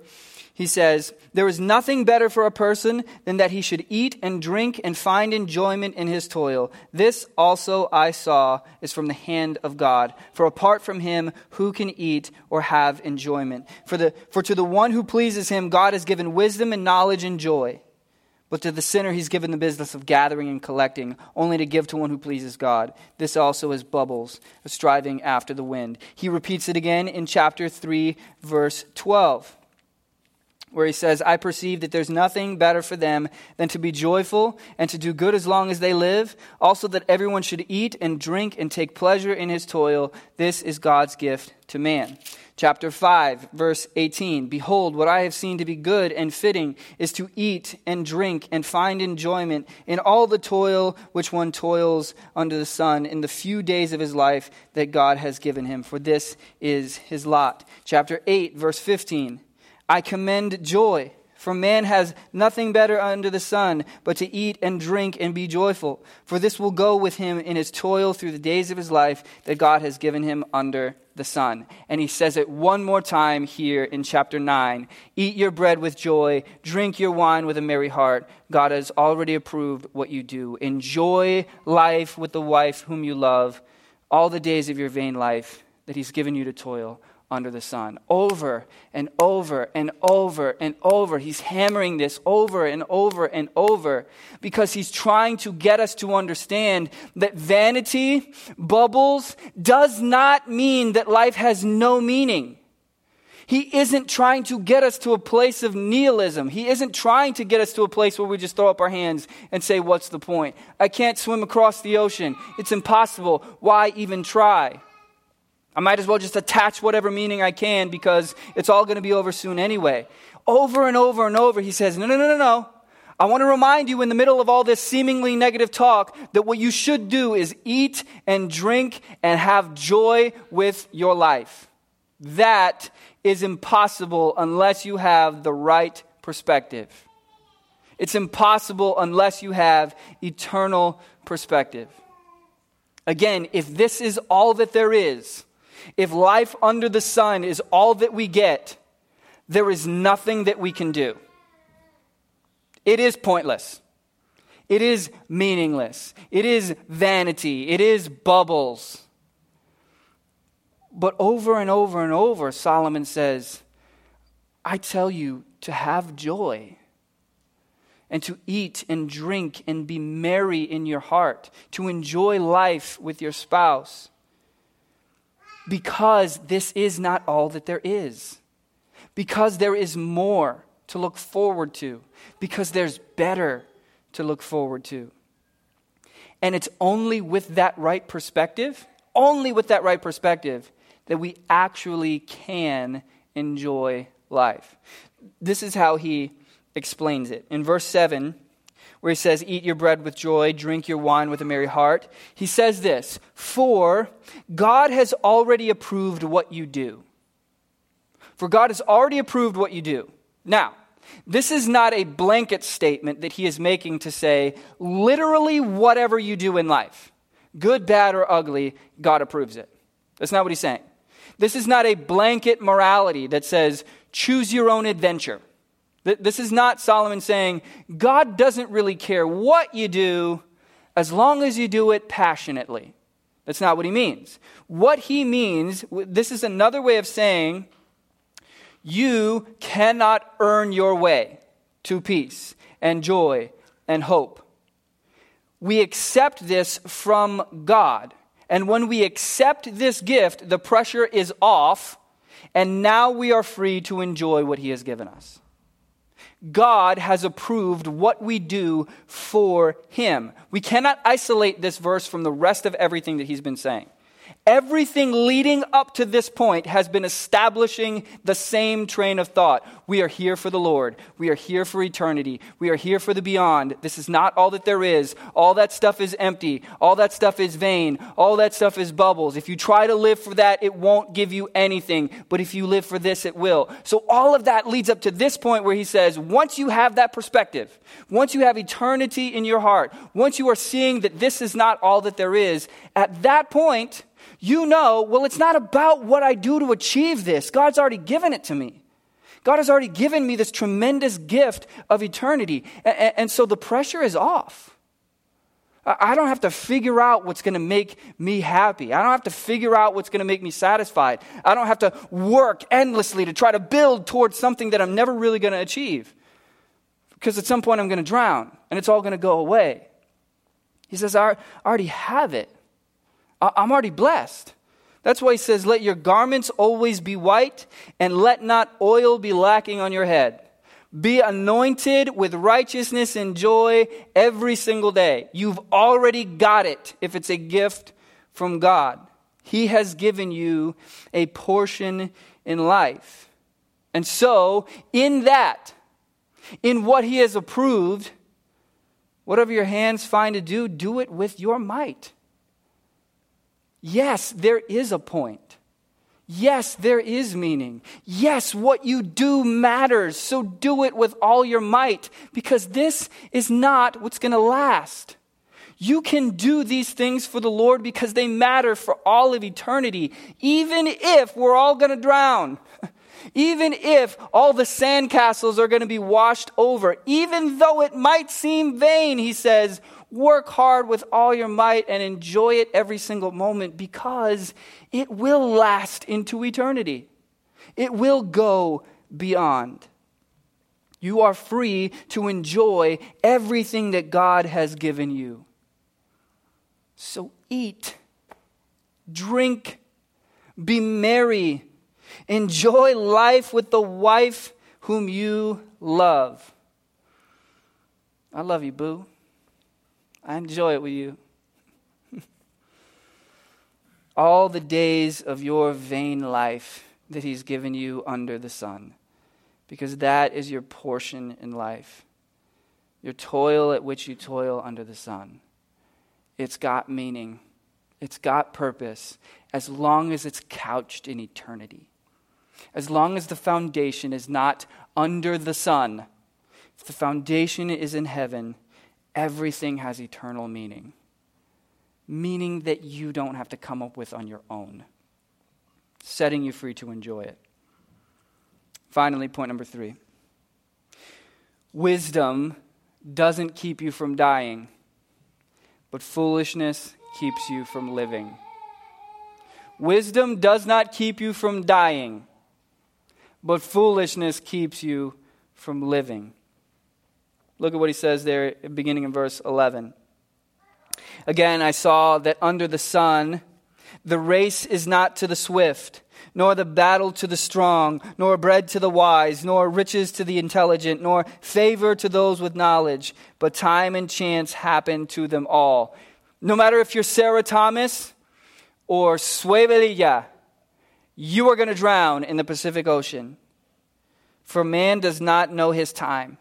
he says, There is nothing better for a person than that he should eat and drink and find enjoyment in his toil. This also I saw is from the hand of God. For apart from him, who can eat or have enjoyment? For, the, for to the one who pleases him, God has given wisdom and knowledge and joy. But to the sinner, he's given the business of gathering and collecting, only to give to one who pleases God. This also is bubbles, striving after the wind. He repeats it again in chapter 3, verse 12 where he says, I perceive that there's nothing better for them than to be joyful and to do good as long as they live. Also, that everyone should eat and drink and take pleasure in his toil. This is God's gift to man. Chapter 5, verse 18 Behold, what I have seen to be good and fitting is to eat and drink and find enjoyment in all the toil which one toils under the sun in the few days of his life that God has given him, for this is his lot. Chapter 8, verse 15. I commend joy. For man has nothing better under the sun but to eat and drink and be joyful. For this will go with him in his toil through the days of his life that God has given him under the sun. And he says it one more time here in chapter 9 Eat your bread with joy, drink your wine with a merry heart. God has already approved what you do. Enjoy life with the wife whom you love all the days of your vain life that he's given you to toil under the sun. Over and over and over and over. He's hammering this over and over and over because he's trying to get us to understand that vanity, bubbles, does not mean that life has no meaning. He isn't trying to get us to a place of nihilism. He isn't trying to get us to a place where we just throw up our hands and say, What's the point? I can't swim across the ocean. It's impossible. Why even try? I might as well just attach whatever meaning I can because it's all going to be over soon anyway. Over and over and over, he says, No, no, no, no, no. I want to remind you in the middle of all this seemingly negative talk that what you should do is eat and drink and have joy with your life. That is impossible unless you have the right perspective. It's impossible unless you have eternal perspective. Again, if this is all that there is, if life under the sun is all that we get, there is nothing that we can do. It is pointless. It is meaningless. It is vanity. It is bubbles. But over and over and over, Solomon says, I tell you to have joy. and to eat and drink and be merry in your heart, to enjoy life with your spouse. Because this is not all that there is. Because there is more to look forward to. Because there's better to look forward to. And it's only with that right perspective, only with that right perspective, that we actually can enjoy life. This is how he explains it. In verse 7, where he says, Eat your bread with joy, drink your wine with a merry heart, he says this For God has already approved what you do. For God has already approved what you do. Now, this is not a blanket statement that he is making to say, literally, whatever you do in life, good, bad, or ugly, God approves it. That's not what he's saying. This is not a blanket morality that says, choose your own adventure. This is not Solomon saying, God doesn't really care what you do as long as you do it passionately. That's not what he means. What he means, this is another way of saying, you cannot earn your way to peace and joy and hope. We accept this from God. And when we accept this gift, the pressure is off, and now we are free to enjoy what He has given us. God has approved what we do for Him. We cannot isolate this verse from the rest of everything that He's been saying. Everything leading up to this point has been establishing the same train of thought. We are here for the Lord. We are here for eternity. We are here for the beyond. This is not all that there is. All that stuff is empty. All that stuff is vain. All that stuff is bubbles. If you try to live for that, it won't give you anything. But if you live for this, it will. So all of that leads up to this point where he says, once you have that perspective, once you have eternity in your heart, once you are seeing that this is not all that there is, at that point, you know, well, it's not about what I do to achieve this. God's already given it to me. God has already given me this tremendous gift of eternity. And, so the pressure is off. I don't have to figure out what's going to make me happy. I don't have to figure out what's going to make me satisfied. I don't have to work endlessly to try to build towards something that I'm never really going to achieve. Because at some point I'm going to drown and it's all going to go away. He says, I already have it. I'm already blessed. That's why he says, Let your garments always be white, and let not oil be lacking on your head. Be anointed with righteousness and joy every single day. You've already got it if it's a gift from God. He has given you a portion in life. And so, in that, in what He has approved, whatever your hands find to do, do it with your might. Yes, there is a point. Yes, there is meaning. Yes, what you do matters. So do it with all your might because this is not what's going to last. You can do these things for the Lord because they matter for all of eternity, even if we're all going to drown. Even if all the sandcastles are going to be washed over, even though it might seem vain, he says, Work hard with all your might and enjoy it every single moment because it will last into eternity. It will go beyond. You are free to enjoy everything that God has given you. So eat, drink, be merry, enjoy life with the wife whom you love. I love you, boo. I enjoy it with you. All the days of your vain life that He's given you under the sun, because that is your portion in life. Your toil at which you toil under the sun. It's got meaning, it's got purpose, as long as it's couched in eternity. As long as the foundation is not under the sun, if the foundation is in heaven, everything has eternal meaning. Meaning that you don't have to come up with on your own, setting you free to enjoy it. Finally, point number three wisdom doesn't keep you from dying, but foolishness keeps you from living. Wisdom does not keep you from dying, but foolishness keeps you from living. Look at what he says there, beginning in verse 11. Again, I saw that under the sun, the race is not to the swift, nor the battle to the strong, nor bread to the wise, nor riches to the intelligent, nor favor to those with knowledge, but time and chance happen to them all. No matter if you're Sarah Thomas or Suevelilla, you are going to drown in the Pacific Ocean. For man does not know his time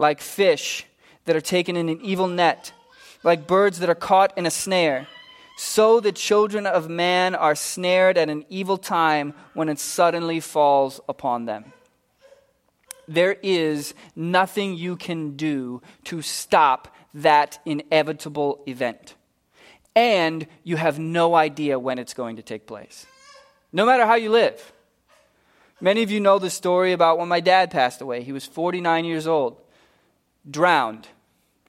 like fish that are taken in an evil net, like birds that are caught in a snare. So the children of man are snared at an evil time when it suddenly falls upon them. There is nothing you can do to stop that inevitable event. And you have no idea when it's going to take place, no matter how you live. Many of you know the story about when my dad passed away. He was 49 years old drowned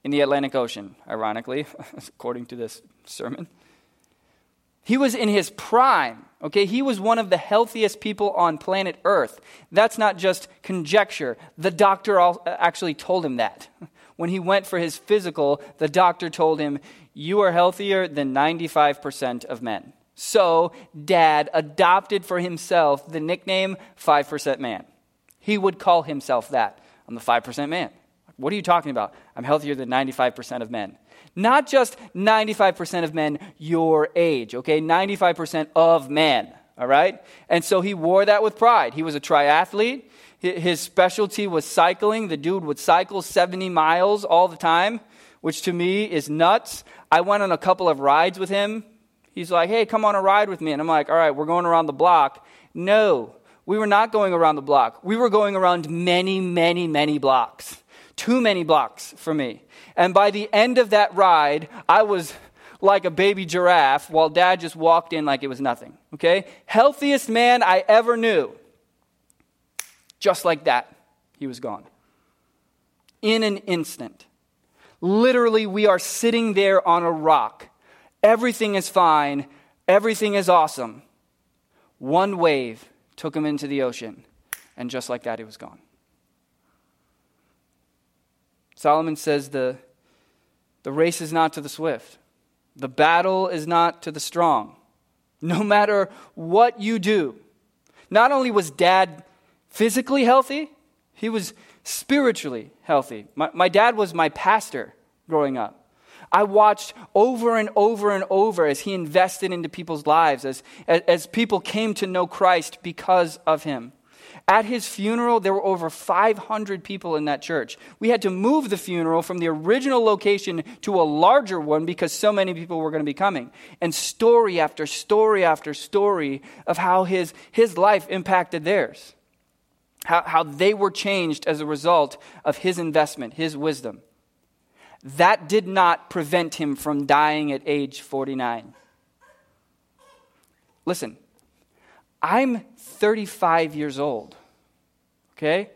in the Atlantic Ocean, ironically, according to this sermon. He was in his prime, okay? He was one of the healthiest people on planet Earth. That's not just conjecture. The doctor actually told him that. When he went for his physical, the doctor told him, You are healthier than 95% of men. So, dad adopted for himself the nickname 5% man. He would call himself that. I'm the 5% man. What are you talking about? I'm healthier than 95% of men. Not just 95% of men your age, okay? 95% of men, all right? And so he wore that with pride. He was a triathlete. His specialty was cycling. The dude would cycle 70 miles all the time, which to me is nuts. I went on a couple of rides with him. He's like, hey, come on a ride with me. And I'm like, all right, we're going around the block. No, we were not going around the block. We were going around many, many, many blocks too many blocks for me. And by the end of that ride, I was like a baby giraffe while dad just walked in like it was nothing. Okay? Healthiest man I ever knew. Just like that, he was gone. In an instant. Literally, we are sitting there on a rock. Everything is fine. Everything is awesome. One wave took him into the ocean. And just like that, he was gone. Solomon says the, the race is not to the swift, the battle is not to the strong. No matter what you do. Not only was dad physically healthy, he was spiritually healthy. My, my dad was my pastor growing up. I watched over and over and over as he invested into people's lives, as, as, as people came to know Christ because of him. At his funeral, there were over 500 people in that church. We had to move the funeral from the original location to a larger one because so many people were going to be coming. And story after story after story of how his, his life impacted theirs, how, how they were changed as a result of his investment, his wisdom. That did not prevent him from dying at age 49. Listen, I'm 35 years old. Okay?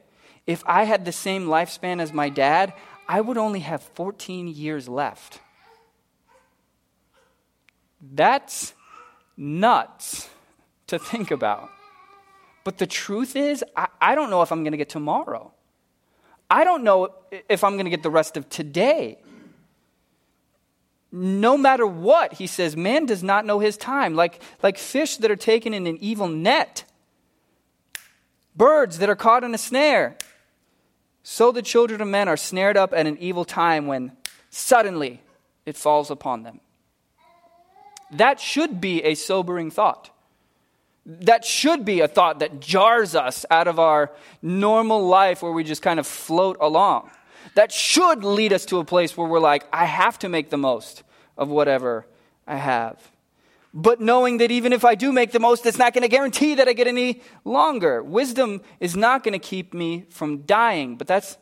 If I had the same lifespan as my dad, I would only have 14 years left. That's nuts to think about. But the truth is, I, I don't know if I'm going to get tomorrow. I don't know if I'm going to get the rest of today no matter what, he says, man does not know his time, like, like fish that are taken in an evil net, birds that are caught in a snare. So the children of men are snared up at an evil time when suddenly it falls upon them. That should be a sobering thought. That should be a thought that jars us out of our normal life where we just kind of float along. That should lead us to a place where we're like, I have to make the most of whatever I have. But knowing that even if I do make the most, it's not going to guarantee that I get any longer. Wisdom is not going to keep me from dying, but that's,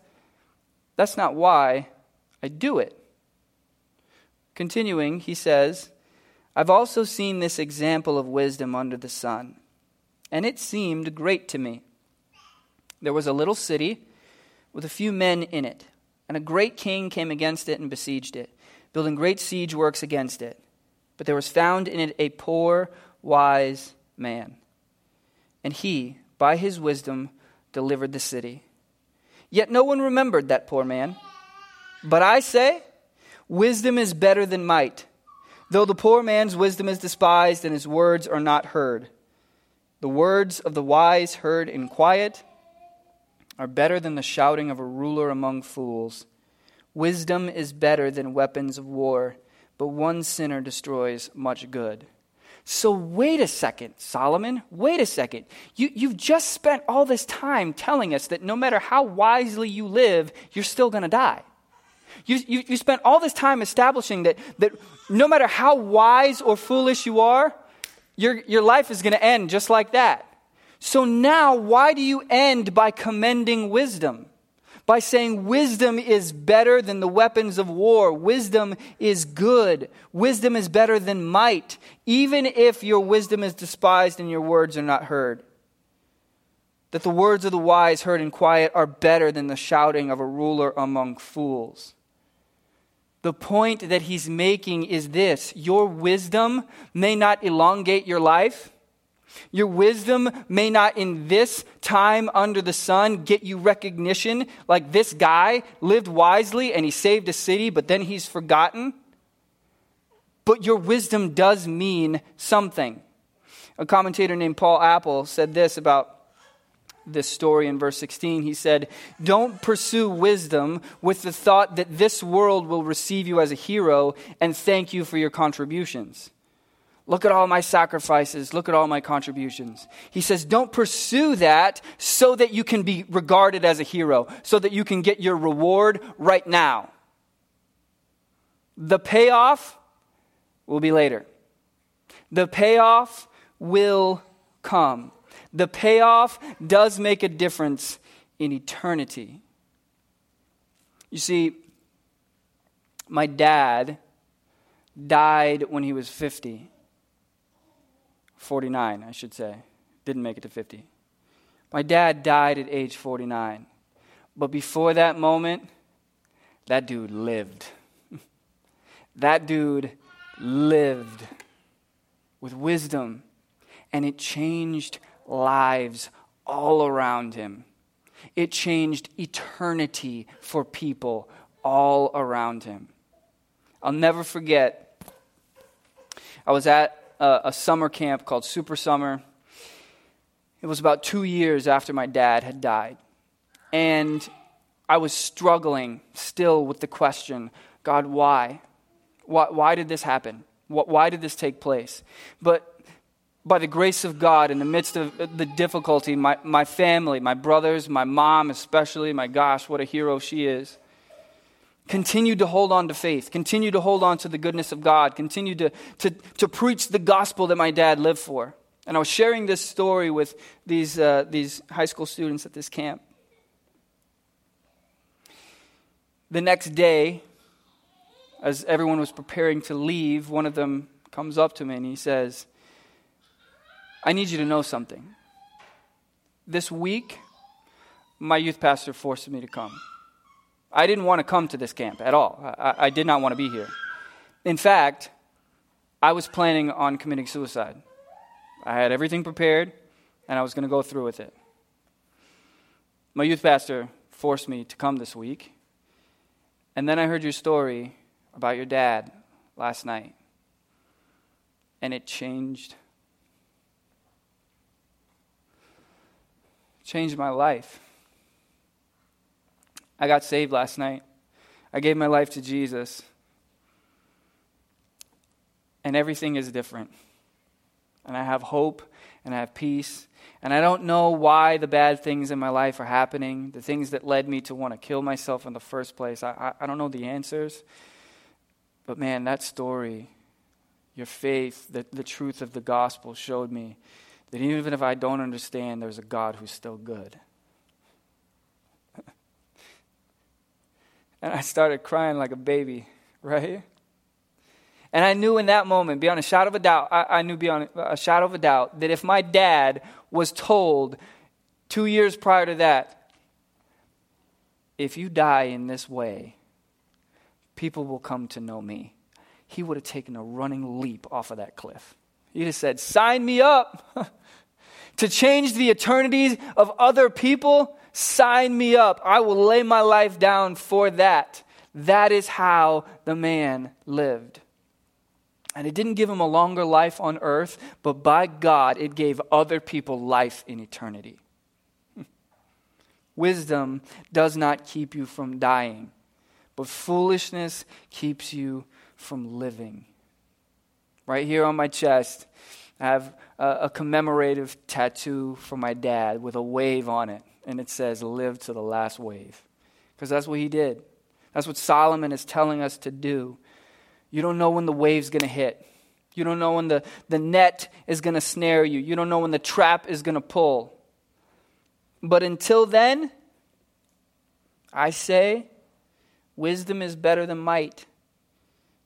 that's not why I do it. Continuing, he says, I've also seen this example of wisdom under the sun, and it seemed great to me. There was a little city with a few men in it, and a great king came against it and besieged it building great siege works against it. But there was found in it a poor, wise man. And he, by his wisdom, delivered the city. Yet no one remembered that poor man. But I say, wisdom is better than might, though the poor man's wisdom is despised and his words are not heard. The words of the wise heard in quiet are better than the shouting of a ruler among fools. Wisdom is better than weapons of war, but one sinner destroys much good. So, wait a second, Solomon. Wait a second. You, you've just spent all this time telling us that no matter how wisely you live, you're still going to die. You, you, you spent all this time establishing that, that no matter how wise or foolish you are, your, your life is going to end just like that. So now, why do you end by commending wisdom? By saying wisdom is better than the weapons of war. Wisdom is good. Wisdom is better than might, even if your wisdom is despised and your words are not heard. That the words of the wise heard in quiet are better than the shouting of a ruler among fools. The point that he's making is this your wisdom may not elongate your life. Your wisdom may not, in this time under the sun, get you recognition like this guy lived wisely and he saved a city, but then he's forgotten. But your wisdom does mean something. A commentator named Paul Apple said this about this story in verse 16. He said, Don't pursue wisdom with the thought that this world will receive you as a hero and thank you for your contributions. Look at all my sacrifices. Look at all my contributions. He says, Don't pursue that so that you can be regarded as a hero, so that you can get your reward right now. The payoff will be later. The payoff will come the payoff does make a difference in eternity. You see, my dad died when he was 50. 49, I should say. Didn't make it to 50. My dad died at age 49. But before that moment, that dude lived. that dude lived with wisdom, and it changed lives all around him. It changed eternity for people all around him. I'll never forget, I was at a, a, summer camp called Super Summer. It was about two years after my dad had died. And I was struggling still with the question God, why? Why, why did this happen? Why did this take place? But by the grace of God, in the midst of the difficulty, my, my family, my brothers, my mom especially, my gosh, what a hero she is, continued to hold on to faith, continued to hold on to the goodness of God, continued to, to, to preach the gospel that my dad lived for. And I was sharing this story with these, uh, these high school students at this camp. The next day, as everyone was preparing to leave, one of them comes up to me and he says, I need you to know something. This week, my youth pastor forced me to come. I didn't want to come to this camp at all. I, I did not want to be here. In fact, I was planning on committing suicide. I had everything prepared, and I was going to go through with it. My youth pastor forced me to come this week. And then I heard your story about your dad last night. And it changed changed my life. I got saved last night. I gave my life to Jesus. And everything is different. And I have hope and I have peace. And I don't know why the bad things in my life are happening, the things that led me to want to kill myself in the first place. I, I, I don't know the answers. But man, that story, your faith, the, the truth of the gospel showed me that even if I don't understand, there's a God who's still good. And I started crying like a baby, right? And I knew in that moment, beyond a shadow of a doubt, I, I knew beyond a shadow of a doubt that if my dad was told two years prior to that, if you die in this way, people will come to know me, he would have taken a running leap off of that cliff. He'd have said, Sign me up. to change the eternities of other people, sign me up. I will lay my life down for that. That is how the man lived. And it didn't give him a longer life on earth, but by God, it gave other people life in eternity. Wisdom does not keep you from dying, but foolishness keeps you from living. Right here on my chest, I have a, commemorative tattoo for my dad with a wave on it, and it says, Live to the last wave. Because that's what he did. That's what Solomon is telling us to do. You don't know when the wave's going to hit. You don't know when the, the net is going to snare you. You don't know when the trap is going to pull. But until then, I say, wisdom is better than might.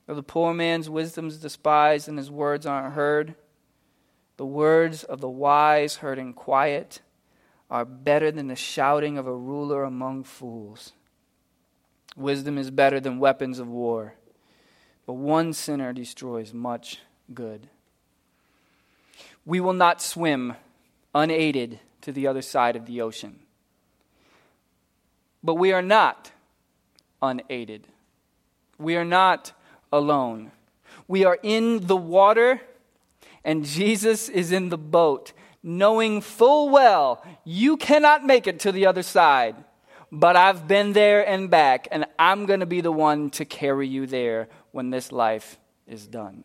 Though the poor man's wisdom is despised and his words aren't heard, the words of the wise heard in quiet are better than the shouting of a ruler among fools. Wisdom is better than weapons of war, but one sinner destroys much good. We will not swim unaided to the other side of the ocean. But we are not unaided. We are not alone. We are in the water, and Jesus is in the boat, knowing full well you cannot make it to the other side but I've been there and back, and I'm going to be the one to carry you there when this life is done.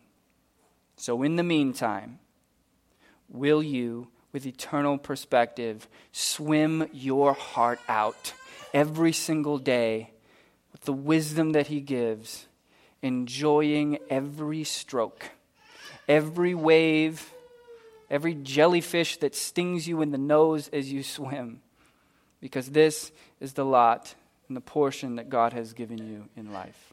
So, in the meantime, will you, with eternal perspective, swim your heart out every single day with the wisdom that He gives, enjoying every stroke, every wave, every jellyfish that stings you in the nose as you swim? Because this is the lot and the portion that God has given you in life.